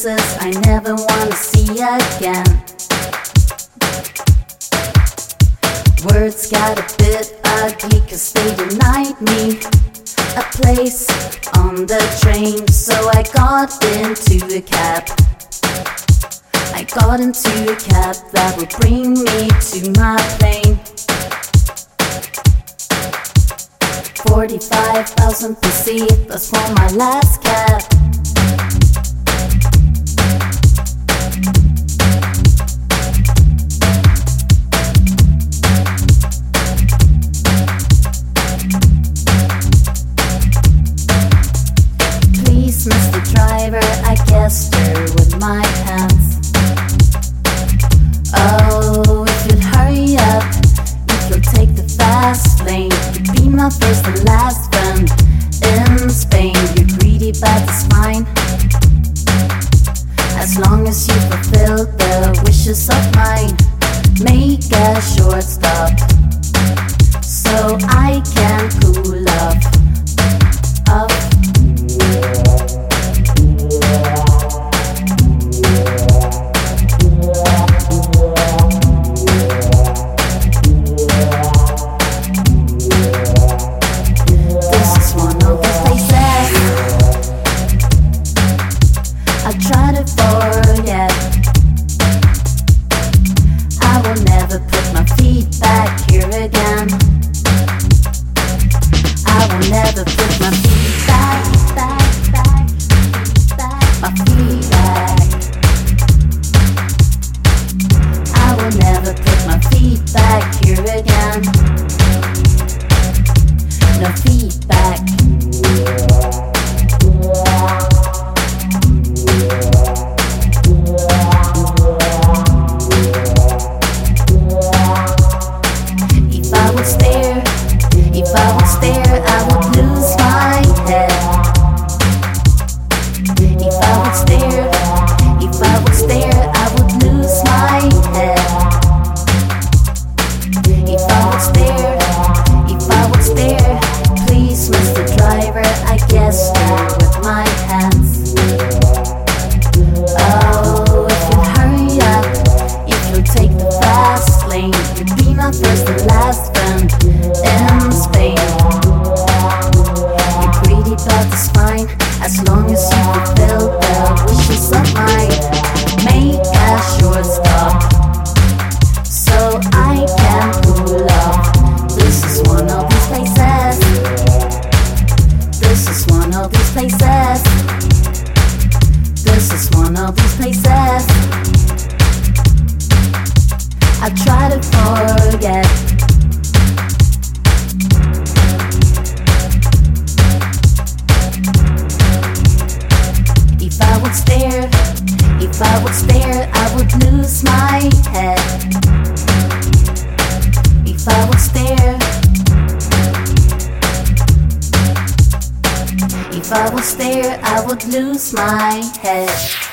places I never wanna see again. Words got a bit ugly cause they denied me a place on the train, so I got into a cab. I got into a cab that would bring me to my plane. 45,000 PC, that's for my last cab. You're with my hands. Oh, if you'd hurry up, if you'll take the fast lane, you'd be my first and last friend in Spain. You're greedy, but it's fine. As long as you fulfill the wishes of mine, make a short stop so I can cool. Off. Will never put my feet back here again. I will never put my feet back, back, back, feet back, my feet back. I will never put my feet back here again. My first and last friend in Spain. You're greedy, but fine as long as you fulfill the wishes of mine. Make a short stop so I can cool off. This is one of these places. This is one of these places. This is one of these places. Would stare, if I would stare, I would lose my head. If I would stare, if I would stare, I would lose my head.